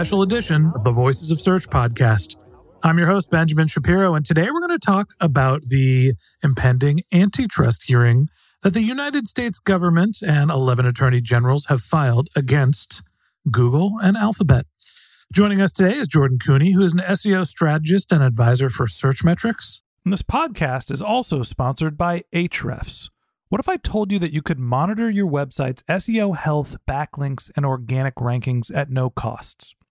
edition of the Voices of Search podcast. I'm your host, Benjamin Shapiro, and today we're going to talk about the impending antitrust hearing that the United States government and 11 attorney generals have filed against Google and Alphabet. Joining us today is Jordan Koene, who is an SEO strategist and advisor for Searchmetrics. And this podcast is also sponsored by Ahrefs. What if I told you that you could monitor your website's SEO health, backlinks, and organic rankings at no costs?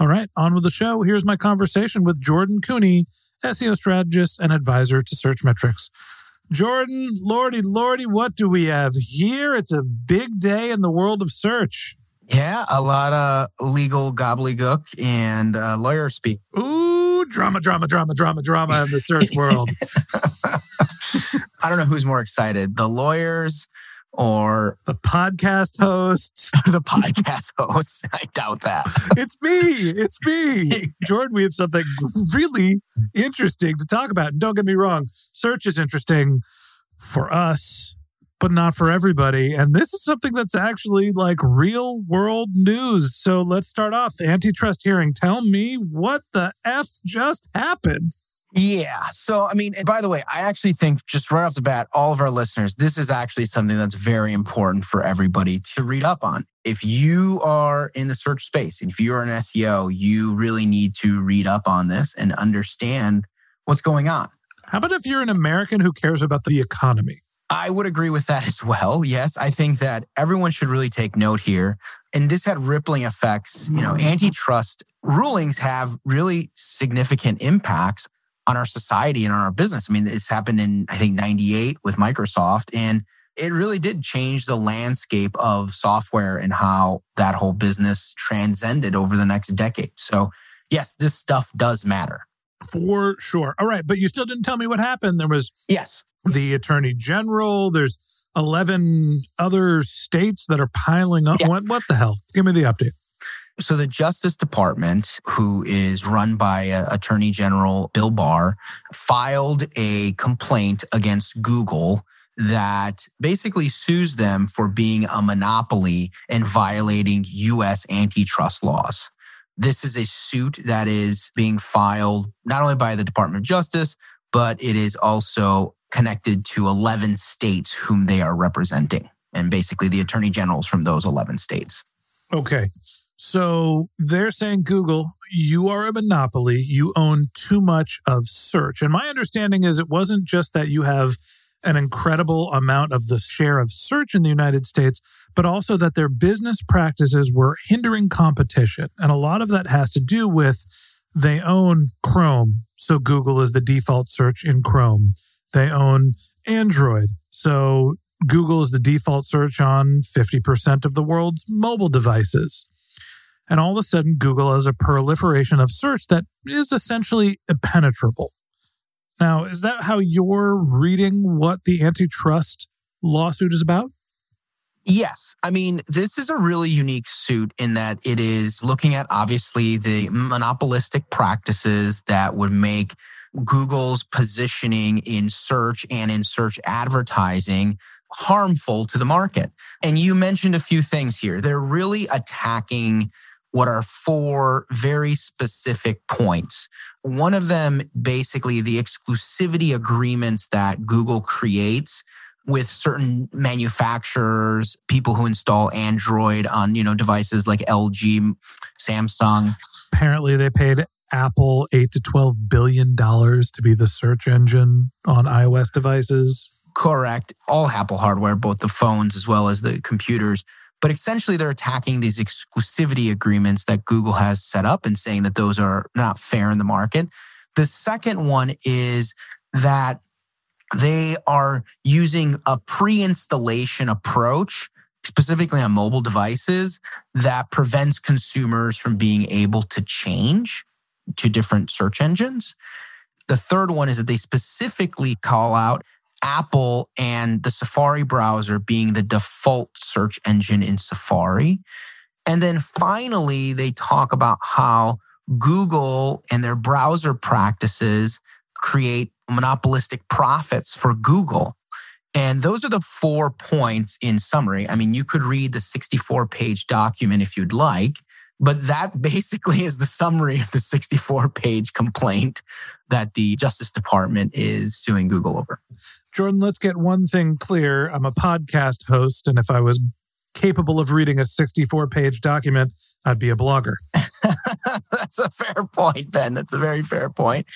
All right, on with the show. Here's my conversation with Jordan Koene, SEO strategist and advisor to Searchmetrics. Jordan, lordy, lordy, what do we have here? It's a big day in the world of search. Yeah, a lot of legal gobbledygook and uh, lawyer speak. Ooh, drama, drama, drama, drama, drama in the search world. I don't know who's more excited, the lawyers or the podcast hosts. the podcast hosts. I doubt that. It's me. It's me. Jordan, we have something really interesting to talk about. And don't get me wrong, search is interesting for us, but not for everybody. And this is something that's actually like real world news. So let's start off the antitrust hearing. Tell me what the F just happened. Yeah. So, I mean, and by the way, I actually think just right off the bat, all of our listeners, this is actually something that's very important for everybody to read up on. If you are in the search space and if you're an SEO, you really need to read up on this and understand what's going on. How about if you're an American who cares about the economy? I would agree with that as well. Yes, I think that everyone should really take note here. And this had rippling effects. You know, antitrust rulings have really significant impacts on our society and on our business. I mean, it's happened in, I think, 98 with Microsoft. And it really did change the landscape of software and how that whole business transcended over the next decade. So, yes, this stuff does matter. For sure. All right. But you still didn't tell me what happened. There was Yes. the attorney general, there's 11 other states that are piling up. Yeah. What, what the hell? Give me the update. So the Justice Department, who is run by uh, Attorney General Bill Barr, filed a complaint against Google that basically sues them for being a monopoly and violating US antitrust laws. This is a suit that is being filed not only by the Department of Justice, but it is also connected to 11 states whom they are representing, and basically the attorney generals from those 11 states. Okay. So they're saying, Google, you are a monopoly. You own too much of search. And my understanding is it wasn't just that you have an incredible amount of the share of search in the United States, but also that their business practices were hindering competition. And a lot of that has to do with they own Chrome. So Google is the default search in Chrome. They own Android. So Google is the default search on 50% of the world's mobile devices. And all of a sudden, Google has a proliferation of search that is essentially impenetrable. Now, is that how you're reading what the antitrust lawsuit is about? Yes. I mean, this is a really unique suit in that it is looking at obviously the monopolistic practices that would make Google's positioning in search and in search advertising harmful to the market. And you mentioned a few things here. They're really attacking what are four very specific points. One of them, basically, the exclusivity agreements that Google creates with certain manufacturers, people who install Android on, you know, devices like LG, Samsung. Apparently they paid Apple 8 to 12 billion dollars to be the search engine on iOS devices. Correct. All Apple hardware, both the phones as well as the computers. But essentially, they're attacking these exclusivity agreements that Google has set up and saying that those are not fair in the market. The second one is that they are using a pre installation approach, specifically on mobile devices, that prevents consumers from being able to change to different search engines. The third one is that they specifically call out Apple and the Safari browser being the default search engine in Safari. And then finally, they talk about how Google and their browser practices create monopolistic profits for Google. And those are the four points in summary. I mean, you could read the 64 page document if you'd like, but that basically is the summary of the 64 page complaint that the Justice Department is suing Google over. Jordan, let's get one thing clear. I'm a podcast host, and if I was capable of reading a 64 page document, I'd be a blogger. That's a fair point, Ben. That's a very fair point.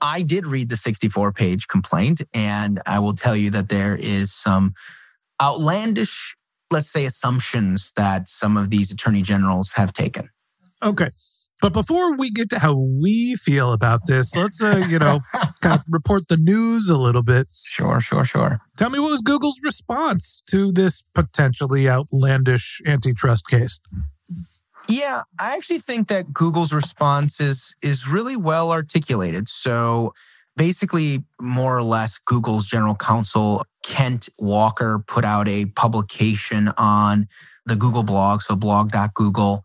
I did read the 64 page complaint, and I will tell you that there is some outlandish, let's say, assumptions that some of these attorney generals have taken. Okay. But before we get to how we feel about this, let's, uh, you know, kind of report the news a little bit. Sure, sure, sure. Tell me what was Google's response to this potentially outlandish antitrust case? Yeah, I actually think that Google's response is is really well articulated. So basically, more or less, Google's general counsel, Kent Walker, put out a publication on the Google blog, so blog.google,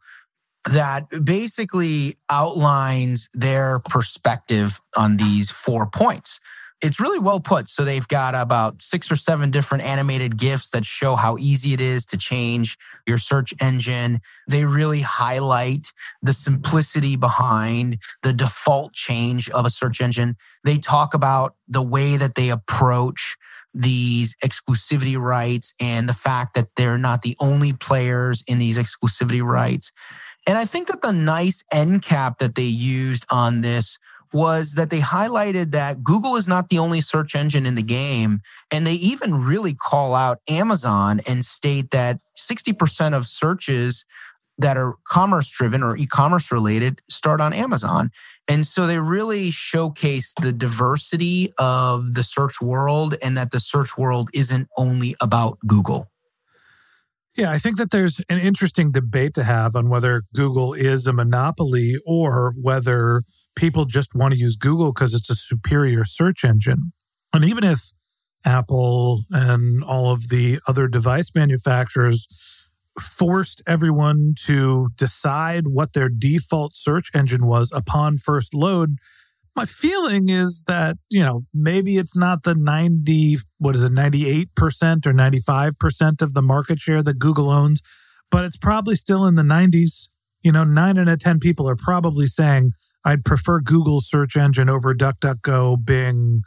that basically outlines their perspective on these four points it's really well put. So they've got about six or seven different animated GIFs that show how easy it is to change your search engine. They really highlight the simplicity behind the default change of a search engine. They talk about the way that they approach these exclusivity rights and the fact that they're not the only players in these exclusivity rights. And I think that the nice end cap that they used on this was that they highlighted that Google is not the only search engine in the game. And they even really call out Amazon and state that 60% of searches that are commerce driven or e commerce related start on Amazon. And so they really showcase the diversity of the search world and that the search world isn't only about Google. Yeah, I think that there's an interesting debate to have on whether Google is a monopoly or whether people just want to use Google because it's a superior search engine. And even if Apple and all of the other device manufacturers forced everyone to decide what their default search engine was upon first load, my feeling is that, you know, maybe it's not the 90, what is it, 98% or 95% of the market share that Google owns, but it's probably still in the 90s. You know, nine out of 10 people are probably saying, I'd prefer Google search engine over DuckDuckGo, Bing,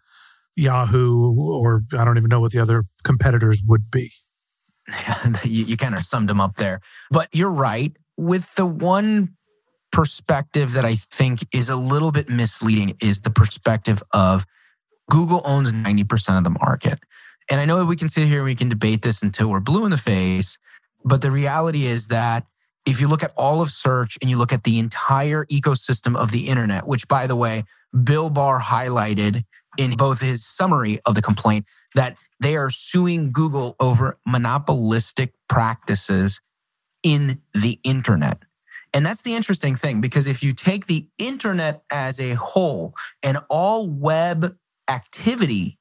Yahoo, or I don't even know what the other competitors would be. you, you kind of summed them up there. But you're right. With the one perspective that I think is a little bit misleading is the perspective of Google owns 90% of the market. And I know we can sit here and we can debate this until we're blue in the face, but the reality is that if you look at all of search and you look at the entire ecosystem of the internet, which by the way, Bill Barr highlighted in both his summary of the complaint that they are suing Google over monopolistic practices in the internet. And that's the interesting thing because if you take the internet as a whole and all web activity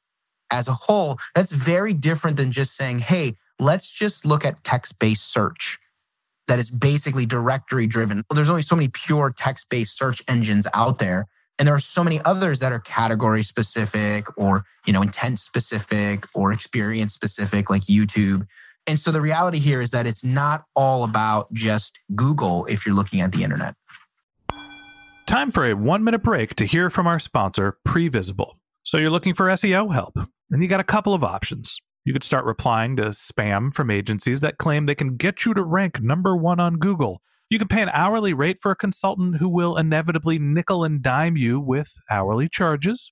as a whole, that's very different than just saying, hey, let's just look at text based search that is basically directory driven. Well, there's only so many pure text based search engines out there. And there are so many others that are category specific or, you know, intent specific or experience specific like YouTube. And so the reality here is that it's not all about just Google if you're looking at the internet. Time for a one minute break to hear from our sponsor, Previsible. So you're looking for SEO help, and you got a couple of options. You could start replying to spam from agencies that claim they can get you to rank number one on Google. You can pay an hourly rate for a consultant who will inevitably nickel and dime you with hourly charges.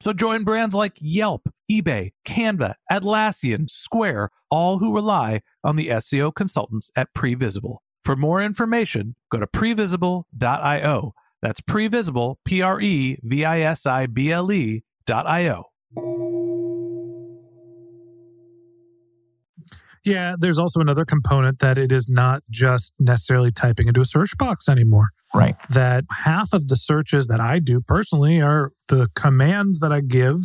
So join brands like Yelp, eBay, Canva, Atlassian, Square, all who rely on the SEO consultants at Previsible. For more information, go to previsible.io that's previsible, P R E V I S I B L E dot I O. Yeah, there's also another component that it is not just necessarily typing into a search box anymore. Right. That half of the searches that I do personally are the commands that I give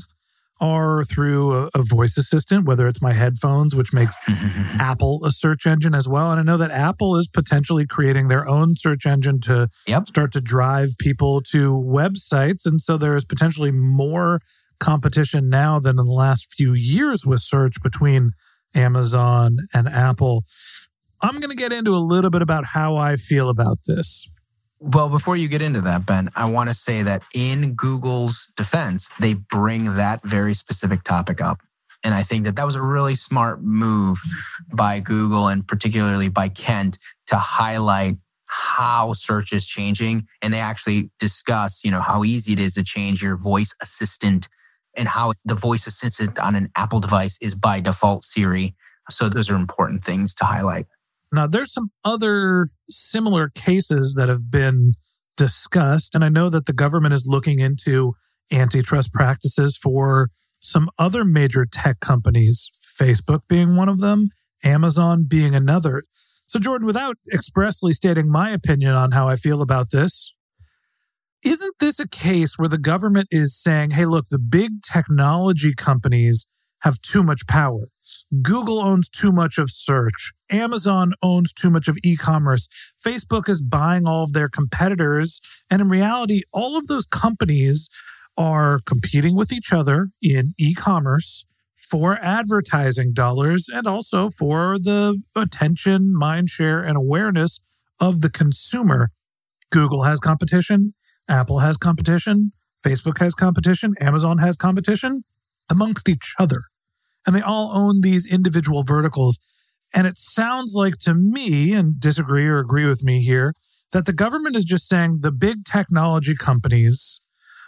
are through a, a, voice assistant, whether it's my headphones, which makes Apple a search engine as well. And I know that Apple is potentially creating their own search engine to yep. start to drive people to websites. And so there is potentially more competition now than in the last few years with search between Amazon and Apple. I'm going to get into a little bit about how I feel about this. Well, before you get into that, Ben, I want to say that in Google's defense, they bring that very specific topic up. And I think that that was a really smart move by Google and particularly by Kent to highlight how search is changing. And they actually discuss, you know, how easy it is to change your voice assistant and how the voice assistant on an Apple device is by default Siri. So those are important things to highlight. Now, there's some other similar cases that have been discussed, and I know that the government is looking into antitrust practices for some other major tech companies, Facebook being one of them, Amazon being another. So, Jordan, without expressly stating my opinion on how I feel about this, isn't this a case where the government is saying, hey, look, the big technology companies have too much power? Google owns too much of search. Amazon owns too much of e commerce. Facebook is buying all of their competitors. And in reality, all of those companies are competing with each other in e commerce for advertising dollars and also for the attention, mind share, and awareness of the consumer. Google has competition. Apple has competition. Facebook has competition. Amazon has competition amongst each other and they all own these individual verticals. And it sounds like to me, and disagree or agree with me here, that the government is just saying the big technology companies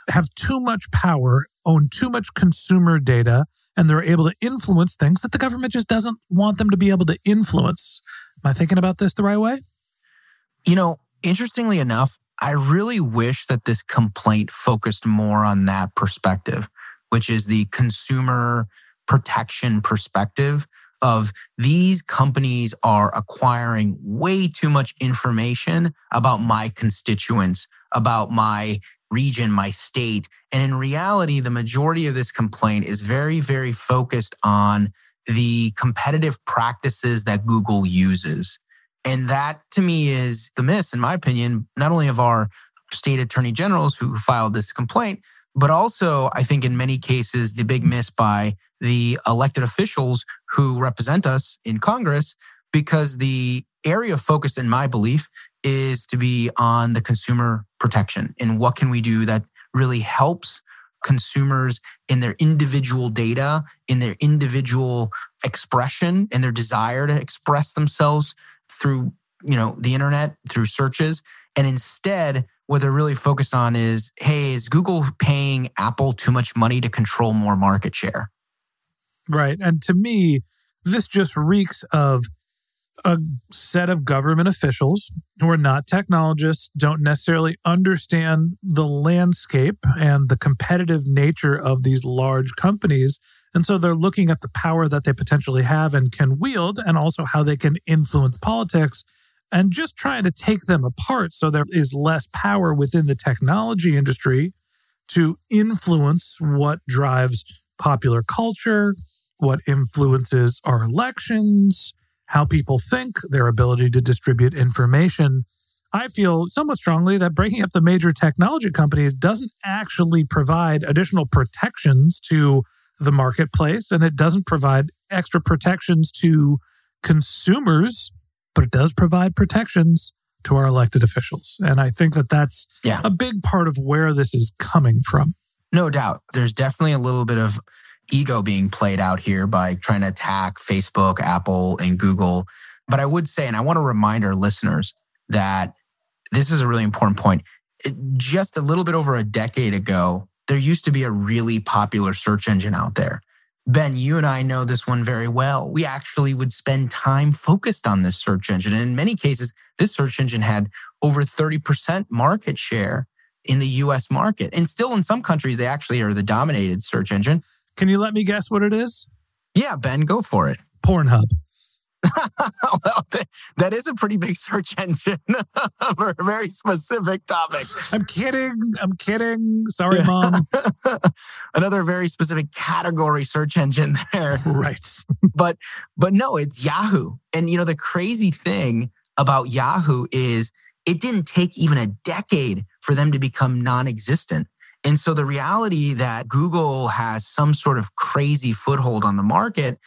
have too much power, own too much consumer data, and they're able to influence things that the government just doesn't want them to be able to influence. Am I thinking about this the right way? You know, interestingly enough, I really wish that this complaint focused more on that perspective, which is the consumer protection perspective of these companies are acquiring way too much information about my constituents, about my region, my state. And in reality, the majority of this complaint is very, very focused on the competitive practices that Google uses. And that to me is the miss, in my opinion, not only of our state attorney generals who filed this complaint, but also I think in many cases, the big miss by the elected officials who represent us in Congress, because the area of focus, in my belief, is to be on the consumer protection and what can we do that really helps consumers in their individual data, in their individual expression, and their desire to express themselves through, you know, the internet, through searches. And instead, what they're really focused on is, hey, is Google paying Apple too much money to control more market share? Right. And to me, this just reeks of a set of government officials who are not technologists, don't necessarily understand the landscape and the competitive nature of these large companies. And so they're looking at the power that they potentially have and can wield, and also how they can influence politics and just trying to take them apart so there is less power within the technology industry to influence what drives popular culture, what influences our elections, how people think, their ability to distribute information. I feel somewhat strongly that breaking up the major technology companies doesn't actually provide additional protections to the marketplace and it doesn't provide extra protections to consumers, but it does provide protections to our elected officials. And I think that that's Yeah. a big part of where this is coming from. No doubt. There's definitely a little bit of ego being played out here by trying to attack Facebook, Apple, and Google. But I would say, and I want to remind our listeners that this is a really important point. Just a little bit over a decade ago, there used to be a really popular search engine out there. Ben, you and I know this one very well. We actually would spend time focused on this search engine. And in many cases, this search engine had over 30% market share in the US market. And still in some countries, they actually are the dominated search engine. Can you let me guess what it is? Yeah, Ben, go for it. Pornhub. well, th- that is a pretty big search engine for a very specific topic. I'm kidding. I'm kidding. Sorry, mom. Another very specific category search engine there. right. But but no, it's Yahoo. And you know the crazy thing about Yahoo is it didn't take even a decade for them to become non-existent. And so the reality that Google has some sort of crazy foothold on the market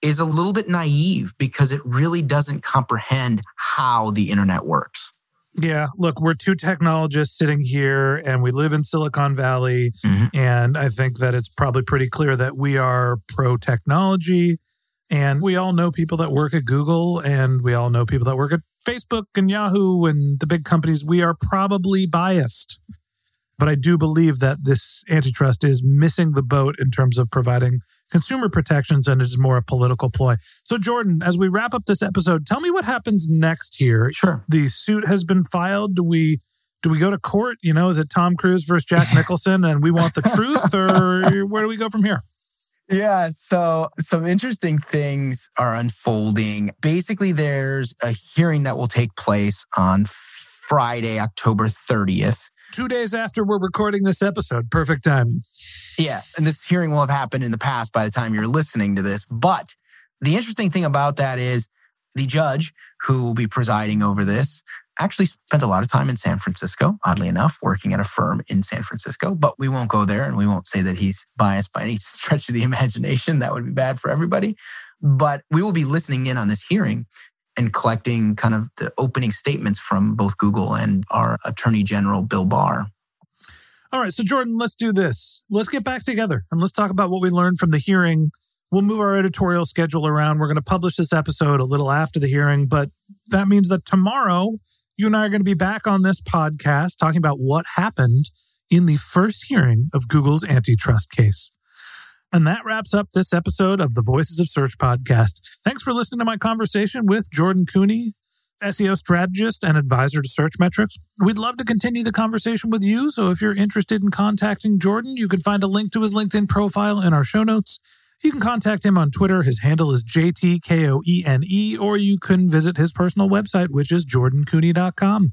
is a little bit naive because it really doesn't comprehend how the internet works. Yeah. Look, we're two technologists sitting here and we live in Silicon Valley. Mhm. And I think that it's probably pretty clear that we are pro technology. And we all know people that work at Google and we all know people that work at Facebook and Yahoo and the big companies. We are probably biased. But I do believe that this antitrust is missing the boat in terms of providing consumer protections and it's more a political ploy. So, Jordan, as we wrap up this episode, tell me what happens next here. Sure. The suit has been filed. Do we do we go to court? You know, is it Tom Cruise versus Jack Nicholson and we want the truth or where do we go from here? Yeah, so some interesting things are unfolding. Basically, there's a hearing that will take place on Friday, October 30th. Two days after we're recording this episode. Perfect timing. Yeah, and this hearing will have happened in the past by the time you're listening to this. But the interesting thing about that is the judge who will be presiding over this actually spent a lot of time in San Francisco, oddly enough, working at a firm in San Francisco. But we won't go there and we won't say that he's biased by any stretch of the imagination. That would be bad for everybody. But we will be listening in on this hearing and collecting kind of the opening statements from both Google and our Attorney General, Bill Barr. All right, so Jordan, let's do this. Let's get back together and let's talk about what we learned from the hearing. We'll move our editorial schedule around. We're going to publish this episode a little after the hearing, but that means that tomorrow you and I are going to be back on this podcast talking about what happened in the first hearing of Google's antitrust case. And that wraps up this episode of the Voices of Search podcast. Thanks for listening to my conversation with Jordan Koene, SEO strategist and advisor to Searchmetrics. We'd love to continue the conversation with you. So if you're interested in contacting Jordan, you can find a link to his LinkedIn profile in our show notes. You can contact him on Twitter. His handle is JTKOENE, or you can visit his personal website, which is jordankoene.com.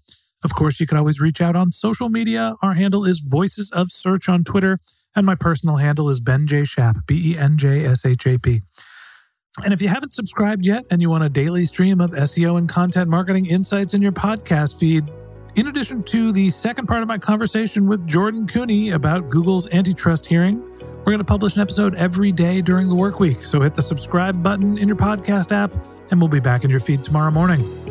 Of course, you can always reach out on social media. Our handle is Voices of Search on Twitter, and my personal handle is Ben J. Shap, B E N J S H A P. And if you haven't subscribed yet and you want a daily stream of SEO and content marketing insights in your podcast feed, in addition to the second part of my conversation with Jordan Koene about Google's antitrust hearing, we're going to publish an episode every day during the work week. So hit the subscribe button in your podcast app, and we'll be back in your feed tomorrow morning.